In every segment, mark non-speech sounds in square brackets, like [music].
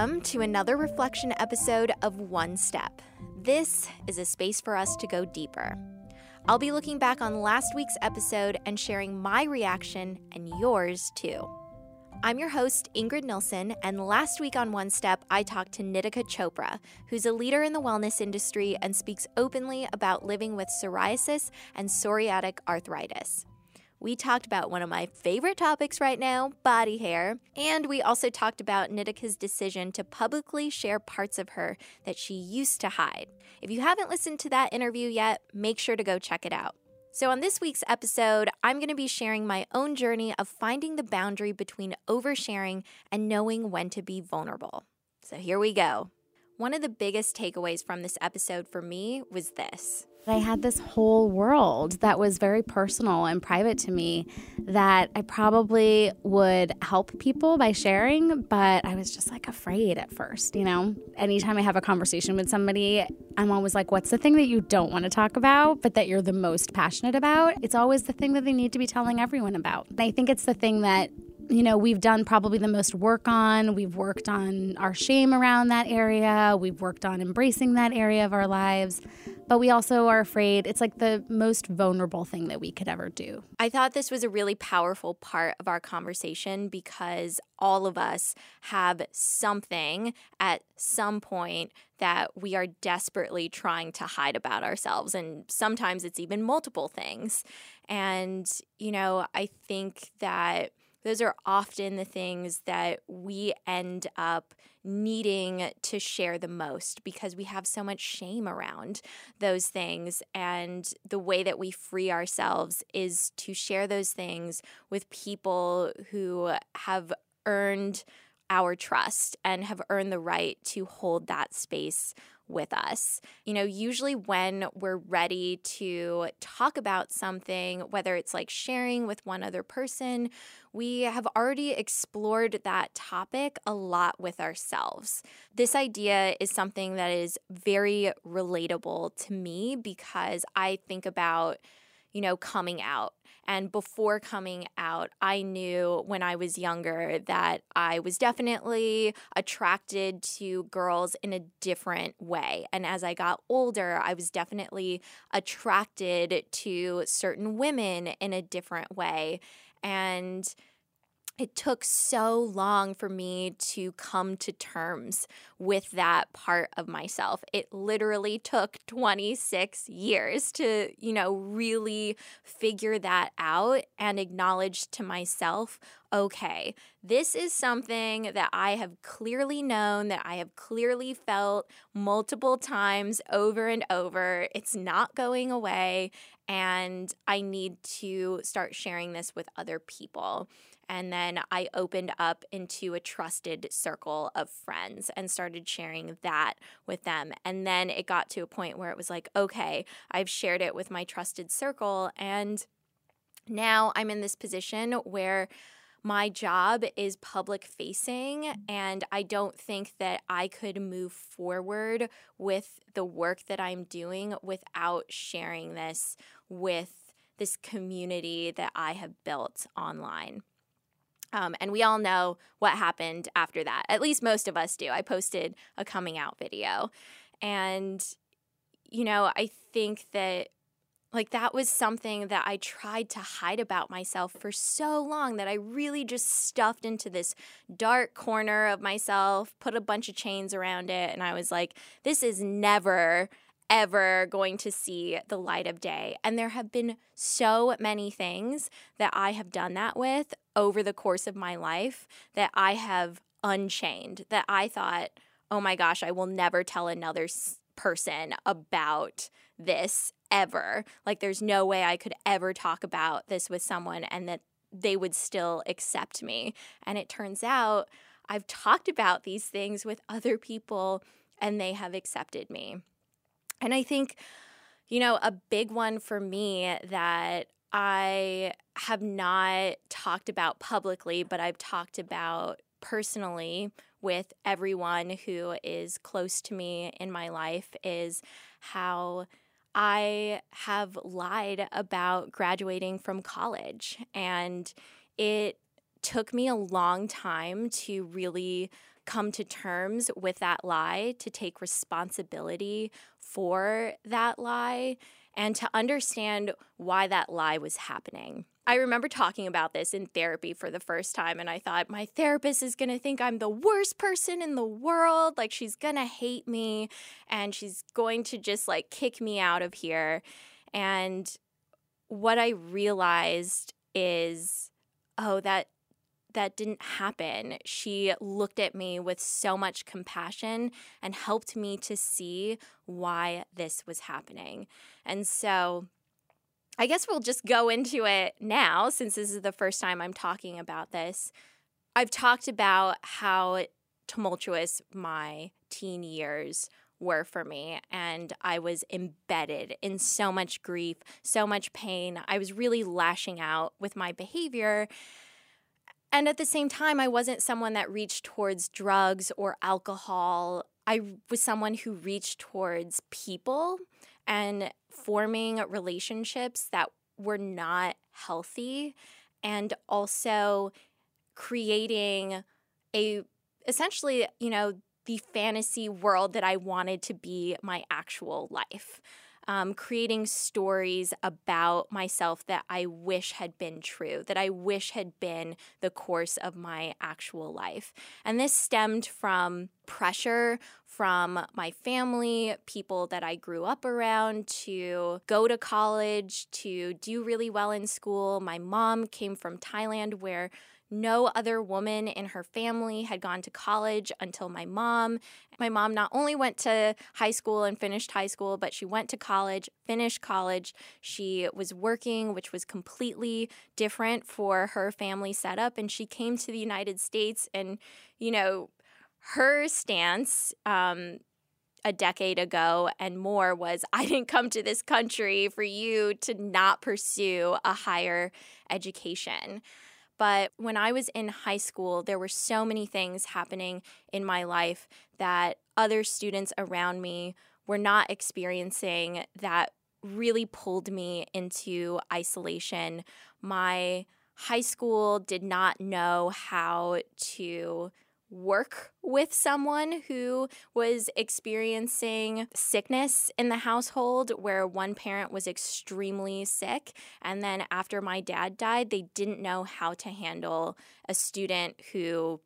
Welcome to another reflection episode of One Step. This is a space for us to go deeper. I'll be looking back on last week's episode and sharing my reaction and yours too. I'm your host, Ingrid Nilsen, and last week on One Step, I talked to Nitika Chopra, who's a leader in the wellness industry and speaks openly about living with psoriasis and psoriatic arthritis. We talked about one of my favorite topics right now body hair. And we also talked about Nitika's decision to publicly share parts of her that she used to hide. If you haven't listened to that interview yet, make sure to go check it out. So, on this week's episode, I'm going to be sharing my own journey of finding the boundary between oversharing and knowing when to be vulnerable. So, here we go. One of the biggest takeaways from this episode for me was this I had this whole world that was very personal and private to me that I probably would help people by sharing, but I was just like afraid at first, you know? Anytime I have a conversation with somebody, I'm always like, what's the thing that you don't want to talk about, but that you're the most passionate about? It's always the thing that they need to be telling everyone about. And I think it's the thing that you know, we've done probably the most work on. We've worked on our shame around that area. We've worked on embracing that area of our lives. But we also are afraid it's like the most vulnerable thing that we could ever do. I thought this was a really powerful part of our conversation because all of us have something at some point that we are desperately trying to hide about ourselves. And sometimes it's even multiple things. And, you know, I think that those are often the things that we end up needing to share the most because we have so much shame around those things. And the way that we free ourselves is to share those things with people who have earned our trust and have earned the right to hold that space with us. You know, usually when we're ready to talk about something, whether it's like sharing with one other person, we have already explored that topic a lot with ourselves. This idea is something that is very relatable to me because I think about, you know, coming out and before coming out, I knew when I was younger that I was definitely attracted to girls in a different way. And as I got older, I was definitely attracted to certain women in a different way. And it took so long for me to come to terms with that part of myself. It literally took 26 years to, you know, really figure that out and acknowledge to myself okay, this is something that I have clearly known, that I have clearly felt multiple times over and over. It's not going away. And I need to start sharing this with other people. And then I opened up into a trusted circle of friends and started sharing that with them. And then it got to a point where it was like, okay, I've shared it with my trusted circle. And now I'm in this position where my job is public facing, and I don't think that I could move forward with the work that I'm doing without sharing this with this community that I have built online. Um, and we all know what happened after that. At least most of us do. I posted a coming out video. And, you know, I think that like that was something that I tried to hide about myself for so long that I really just stuffed into this dark corner of myself, put a bunch of chains around it, and I was like, this is never ever going to see the light of day. And there have been so many things that I have done that with over the course of my life that I have unchained, that I thought, oh my gosh, I will never tell another person about this ever. Like, there's no way I could ever talk about this with someone and that they would still accept me. And it turns out I've talked about these things with other people and they have accepted me. And I think, you know, a big one for me that I have not talked about publicly, but I've talked about personally with everyone who is close to me in my life is how I have lied about graduating from college. And it took me a long time to really come to terms with that lie, to take responsibility for that lie, and to understand why that lie was happening. I remember talking about this in therapy for the first time, and I thought, my therapist is gonna think I'm the worst person in the world. Like, she's gonna hate me, and she's going to just like kick me out of here. And what I realized is, oh, that that didn't happen. She looked at me with so much compassion and helped me to see why this was happening. And so I guess we'll just go into it now since this is the first time I'm talking about this. I've talked about how tumultuous my teen years were for me. And I was embedded in so much grief, so much pain. I was really lashing out with my behavior. And at the same time, I wasn't someone that reached towards drugs or alcohol. I was someone who reached towards people and forming relationships that were not healthy and also creating a essentially, you know, the fantasy world that I wanted to be my actual life. Um, creating stories about myself that I wish had been true, that I wish had been the course of my actual life. And this stemmed from pressure from my family, people that I grew up around to go to college, to do really well in school. My mom came from Thailand where no other woman in her family had gone to college until my mom. My mom not only went to high school and finished high school, but she went to college, finished college. She was working, which was completely different for her family setup. And she came to the United States and, you know, her stance um, a decade ago and more was I didn't come to this country for you to not pursue a higher education. But when I was in high school, there were so many things happening in my life that other students around me were not experiencing that really pulled me into isolation. My high school did not know how to work with someone who was experiencing sickness in the household where one parent was extremely sick. And then after my dad died, they didn't know how to handle a student who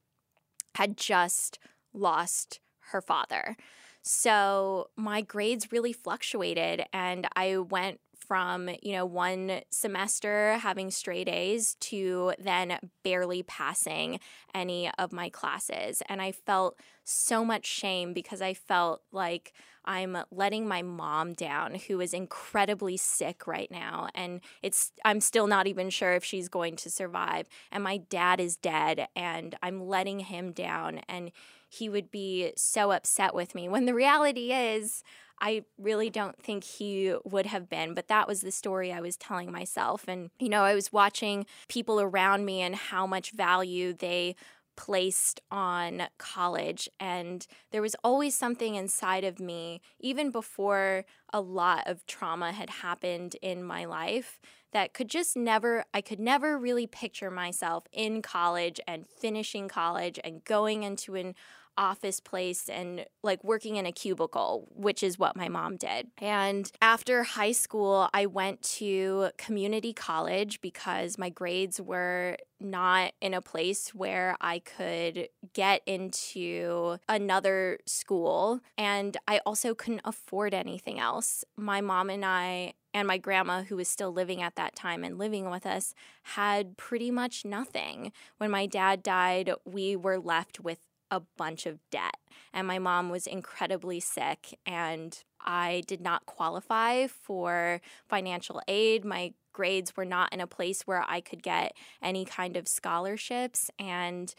had just lost her father. So my grades really fluctuated, and I went from, you know, one semester having straight A's to then barely passing any of my classes. And I felt so much shame because I felt like I'm letting my mom down who is incredibly sick right now. And it's I'm still not even sure if she's going to survive. And my dad is dead and I'm letting him down. And he would be so upset with me when the reality is I really don't think he would have been, but that was the story I was telling myself. And, you know, I was watching people around me and how much value they placed on college. And there was always something inside of me, even before a lot of trauma had happened in my life, that could just never, I could never really picture myself in college and finishing college and going into an office place and like working in a cubicle, which is what my mom did. And after high school, I went to community college because my grades were not in a place where I could get into another school. And I also couldn't afford anything else. My mom and I and my grandma, who was still living at that time and living with us, had pretty much nothing. When my dad died, we were left with a bunch of debt. And my mom was incredibly sick, and I did not qualify for financial aid. My grades were not in a place where I could get any kind of scholarships. And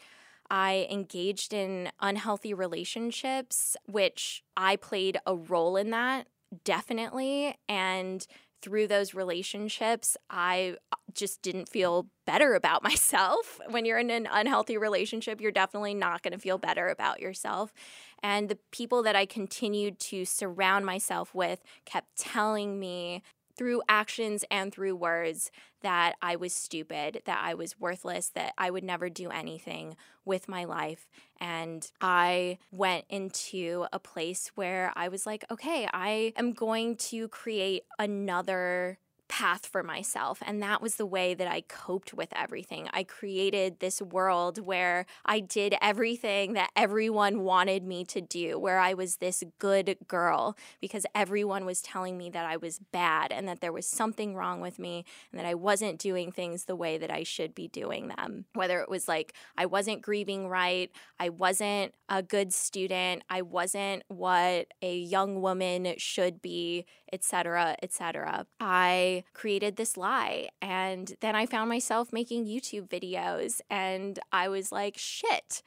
I engaged in unhealthy relationships, which I played a role in that, definitely. And through those relationships, I just didn't feel better about [laughs] myself. When you're in an unhealthy relationship, you're definitely not going to feel better about yourself. And the people that I continued to surround myself with kept telling me through actions and through words that I was stupid, that I was worthless, that I would never do anything with my life. And I went into a place where I was like, okay, I am going to create another path for myself. And that was the way that I coped with everything. I created this world where I did everything that everyone wanted me to do, where I was this good girl because everyone was telling me that I was bad and that there was something wrong with me and that I wasn't doing things the way that I should be doing them. Whether it was like I wasn't grieving right, I wasn't a good student, I wasn't what a young woman should be, etc., etc. I created this lie. And then I found myself making YouTube videos, and I was like, shit.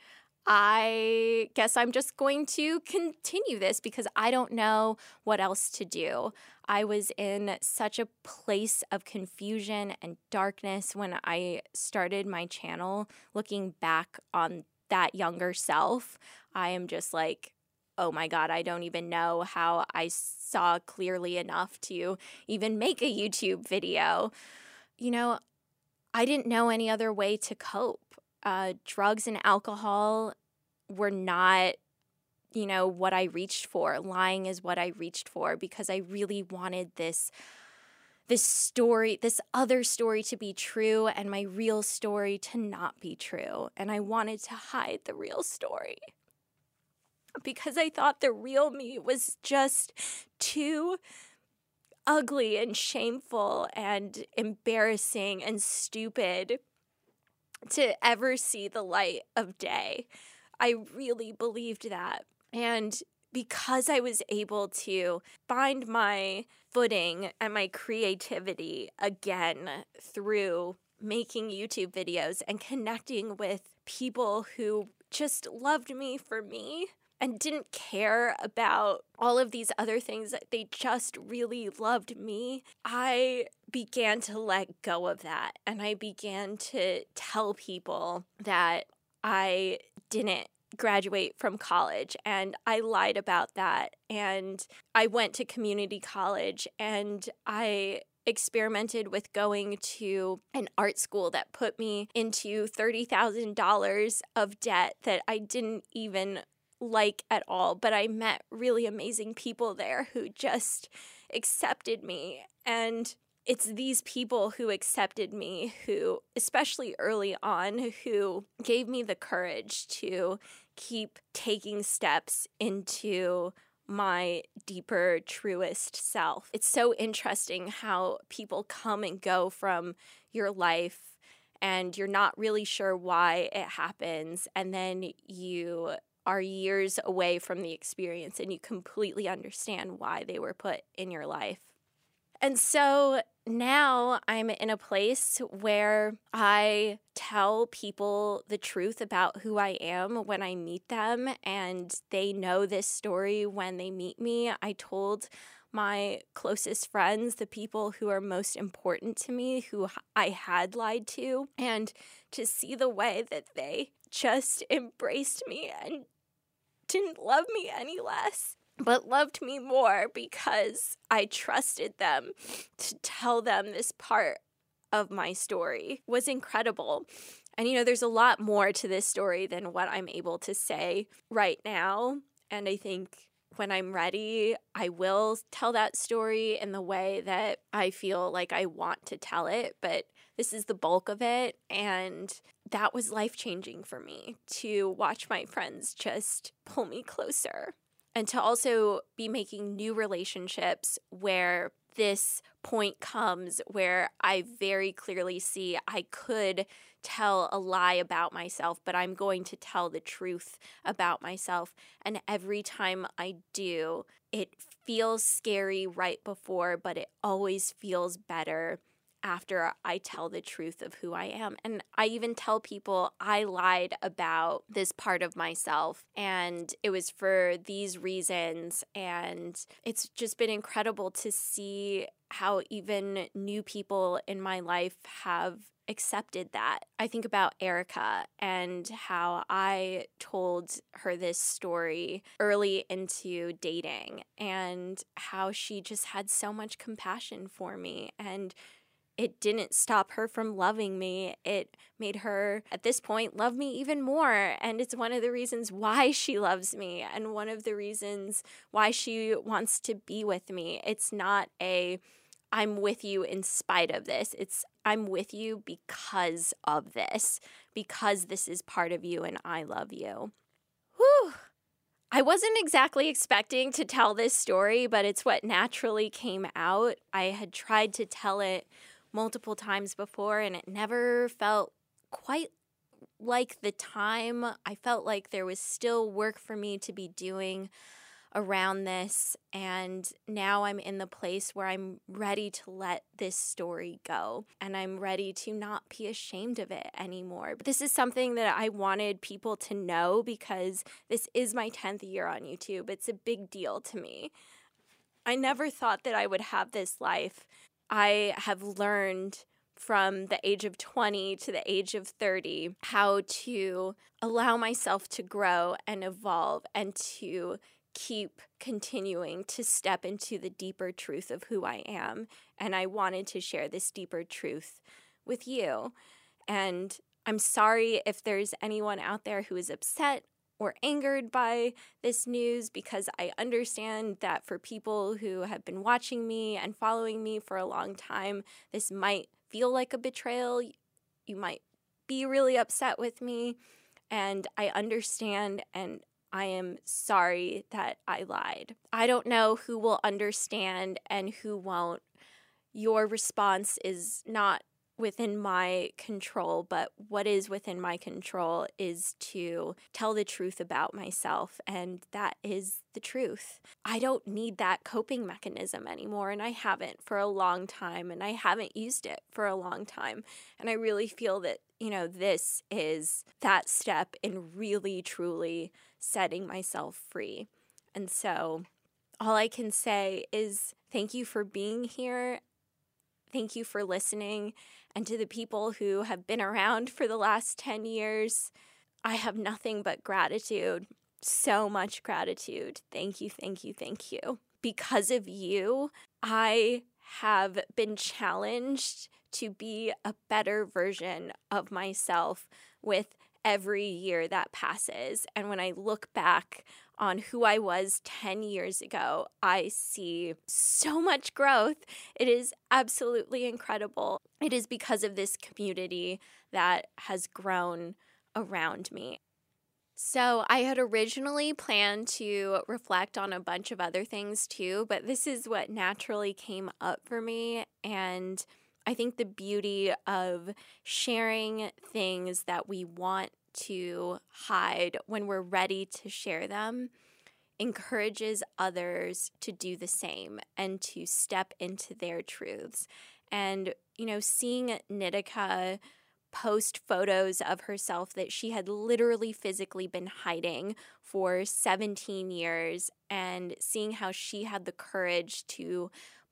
I guess I'm just going to continue this because I don't know what else to do. I was in such a place of confusion and darkness when I started my channel. Looking back on that younger self, I am just like, oh my God, I don't even know how I saw clearly enough to even make a YouTube video. You know, I didn't know any other way to cope. Uh, drugs and alcohol were not, you know, what I reached for. Lying is what I reached for because I really wanted this this story, this other story to be true and my real story to not be true. And I wanted to hide the real story because I thought the real me was just too ugly and shameful and embarrassing and stupid to ever see the light of day. I really believed that. And because I was able to find my footing and my creativity again through making YouTube videos and connecting with people who just loved me for me and didn't care about all of these other things that they just really loved me, I began to let go of that. And I began to tell people that I didn't graduate from college and I lied about that and I went to community college and I experimented with going to an art school that put me into $30,000 of debt that I didn't even like at all, but I met really amazing people there who just accepted me. And it's these people who accepted me, who, especially early on, who gave me the courage to keep taking steps into my deeper, truest self. It's so interesting how people come and go from your life and you're not really sure why it happens. And then you are years away from the experience and you completely understand why they were put in your life. And so now I'm in a place where I tell people the truth about who I am when I meet them, and they know this story when they meet me. I told my closest friends, the people who are most important to me, who I had lied to, and to see the way that they just embraced me and didn't love me any less, but loved me more because I trusted them to tell them this part of my story was incredible. And you know, there's a lot more to this story than what I'm able to say right now. And I think when I'm ready, I will tell that story in the way that I feel like I want to tell it. But this is the bulk of it. And that was life changing for me to watch my friends just pull me closer and to also be making new relationships where this point comes where I very clearly see I could tell a lie about myself, but I'm going to tell the truth about myself. And every time I do, it feels scary right before, but it always feels better after I tell the truth of who I am. And I even tell people I lied about this part of myself and it was for these reasons. And it's just been incredible to see how even new people in my life have accepted that. I think about Erica and how I told her this story early into dating and how she just had so much compassion for me and it didn't stop her from loving me. It made her, at this point, love me even more. And it's one of the reasons why she loves me and one of the reasons why she wants to be with me. It's not a, I'm with you in spite of this. It's, I'm with you because of this, because this is part of you and I love you. Whew. I wasn't exactly expecting to tell this story, but it's what naturally came out. I had tried to tell it multiple times before, and it never felt quite like the time. I felt like there was still work for me to be doing around this. And now I'm in the place where I'm ready to let this story go and I'm ready to not be ashamed of it anymore. But this is something that I wanted people to know because this is my 10th year on YouTube. It's a big deal to me. I never thought that I would have this life I have learned from the age of 20 to the age of 30 how to allow myself to grow and evolve and to keep continuing to step into the deeper truth of who I am. And I wanted to share this deeper truth with you. And I'm sorry if there's anyone out there who is upset or angered by this news because I understand that for people who have been watching me and following me for a long time, this might feel like a betrayal. You might be really upset with me. And I understand and I am sorry that I lied. I don't know who will understand and who won't. Your response is not within my control, but what is within my control is to tell the truth about myself, and that is the truth. I don't need that coping mechanism anymore, and I haven't for a long time, and I haven't used it for a long time. And I really feel that, you know, this is that step in really, truly setting myself free. And so, all I can say is thank you for being here. Thank you for listening and to the people who have been around for the last 10 years, I have nothing but gratitude. So much gratitude. Thank you, thank you, thank you. Because of you, I have been challenged to be a better version of myself with every year that passes. And when I look back on who I was 10 years ago, I see so much growth. It is absolutely incredible. It is because of this community that has grown around me. So, I had originally planned to reflect on a bunch of other things too, but this is what naturally came up for me. And I think the beauty of sharing things that we want to hide when we're ready to share them encourages others to do the same and to step into their truths. And, you know, seeing Nitika post photos of herself that she had literally physically been hiding for 17 years and seeing how she had the courage to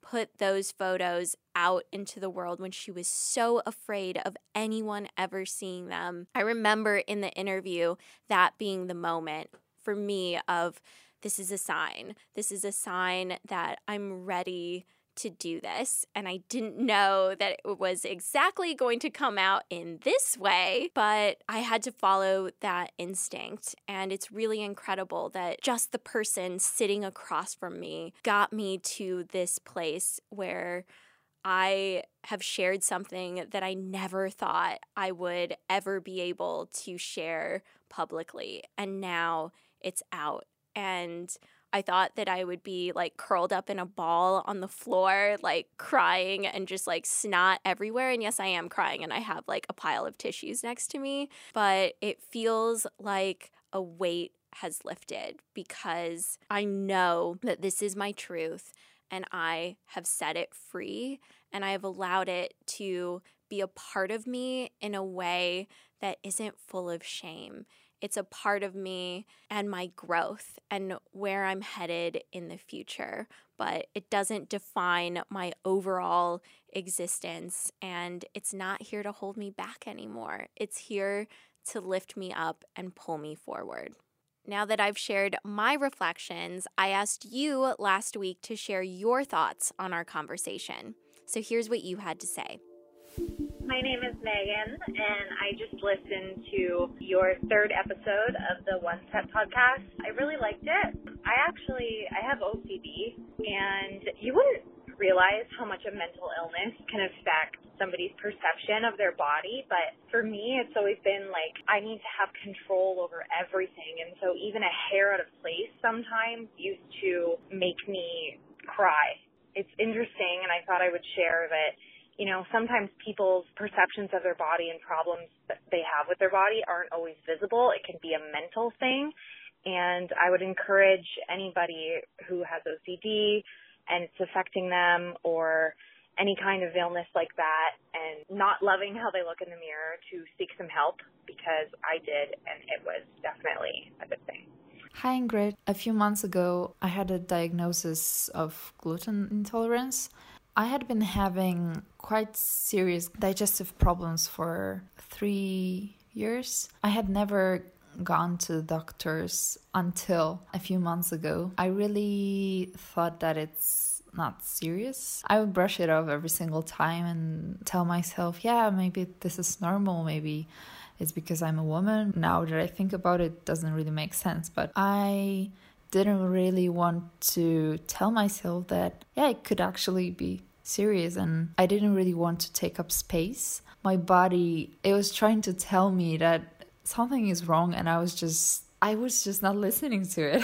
put those photos out into the world when she was so afraid of anyone ever seeing them. I remember in the interview that being the moment for me of this is a sign. This is a sign that I'm ready to do this. And I didn't know that it was exactly going to come out in this way, but I had to follow that instinct. And it's really incredible that just the person sitting across from me got me to this place where. I have shared something that I never thought I would ever be able to share publicly. And now it's out. And I thought that I would be like curled up in a ball on the floor, like crying and just like snot everywhere. And yes, I am crying and I have like a pile of tissues next to me, but it feels like a weight has lifted because I know that this is my truth and I have set it free and I have allowed it to be a part of me in a way that isn't full of shame. It's a part of me and my growth and where I'm headed in the future, but it doesn't define my overall existence and it's not here to hold me back anymore. It's here to lift me up and pull me forward. Now that I've shared my reflections, I asked you last week to share your thoughts on our conversation. So here's what you had to say. My name is Megan, and I just listened to your third episode of the One Step podcast. I really liked it. I actually I have OCD, and you wouldn't realize how much a mental illness can affect somebody's perception of their body. But for me, it's always been like I need to have control over everything. And so even a hair out of place sometimes used to make me cry. It's interesting, and I thought I would share that. You know, sometimes people's perceptions of their body and problems that they have with their body aren't always visible. It can be a mental thing. And I would encourage anybody who has OCD, and it's affecting them or any kind of illness like that and not loving how they look in the mirror to seek some help because I did and it was definitely a good thing. Hi Ingrid. A few months ago, I had a diagnosis of gluten intolerance. I had been having quite serious digestive problems for three years. I had never gone to doctors until a few months ago. I really thought that it's not serious. I would brush it off every single time and tell myself, yeah, maybe this is normal, maybe it's because I'm a woman. Now that I think about it, it doesn't really make sense, but I didn't really want to tell myself that yeah, it could actually be serious and I didn't really want to take up space. My body it was trying to tell me that something is wrong and I was just I was just not listening to it.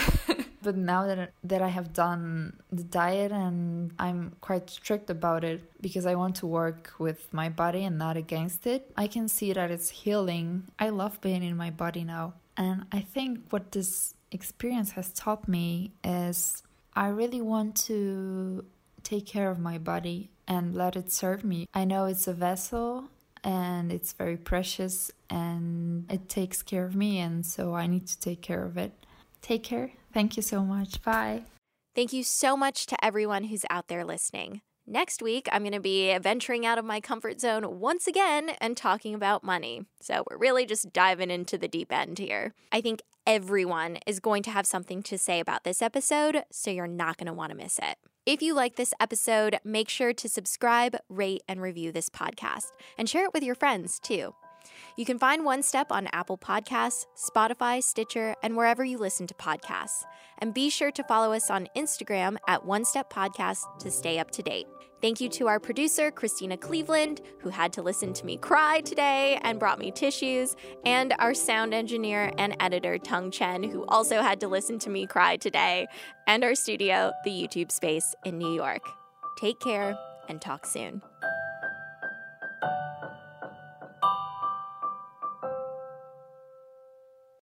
[laughs] but now that that I have done the diet and I'm quite strict about it because I want to work with my body and not against it, I can see that it's healing. I love being in my body now. And I think what this experience has taught me is I really want to take care of my body and let it serve me. I know it's a vessel and it's very precious and it takes care of me and so I need to take care of it. Take care. Thank you so much. Bye. Thank you so much to everyone who's out there listening. Next week, I'm going to be venturing out of my comfort zone once again and talking about money. So we're really just diving into the deep end here. I think everyone is going to have something to say about this episode, so you're not going to want to miss it. If you like this episode, make sure to subscribe, rate, and review this podcast, and share it with your friends too. You can find One Step on Apple Podcasts, Spotify, Stitcher, and wherever you listen to podcasts. And be sure to follow us on Instagram at One Step Podcast to stay up to date. Thank you to our producer, Christina Cleveland, who had to listen to me cry today and brought me tissues, and our sound engineer and editor, Tung Chen, who also had to listen to me cry today, and our studio, the YouTube Space in New York. Take care and talk soon.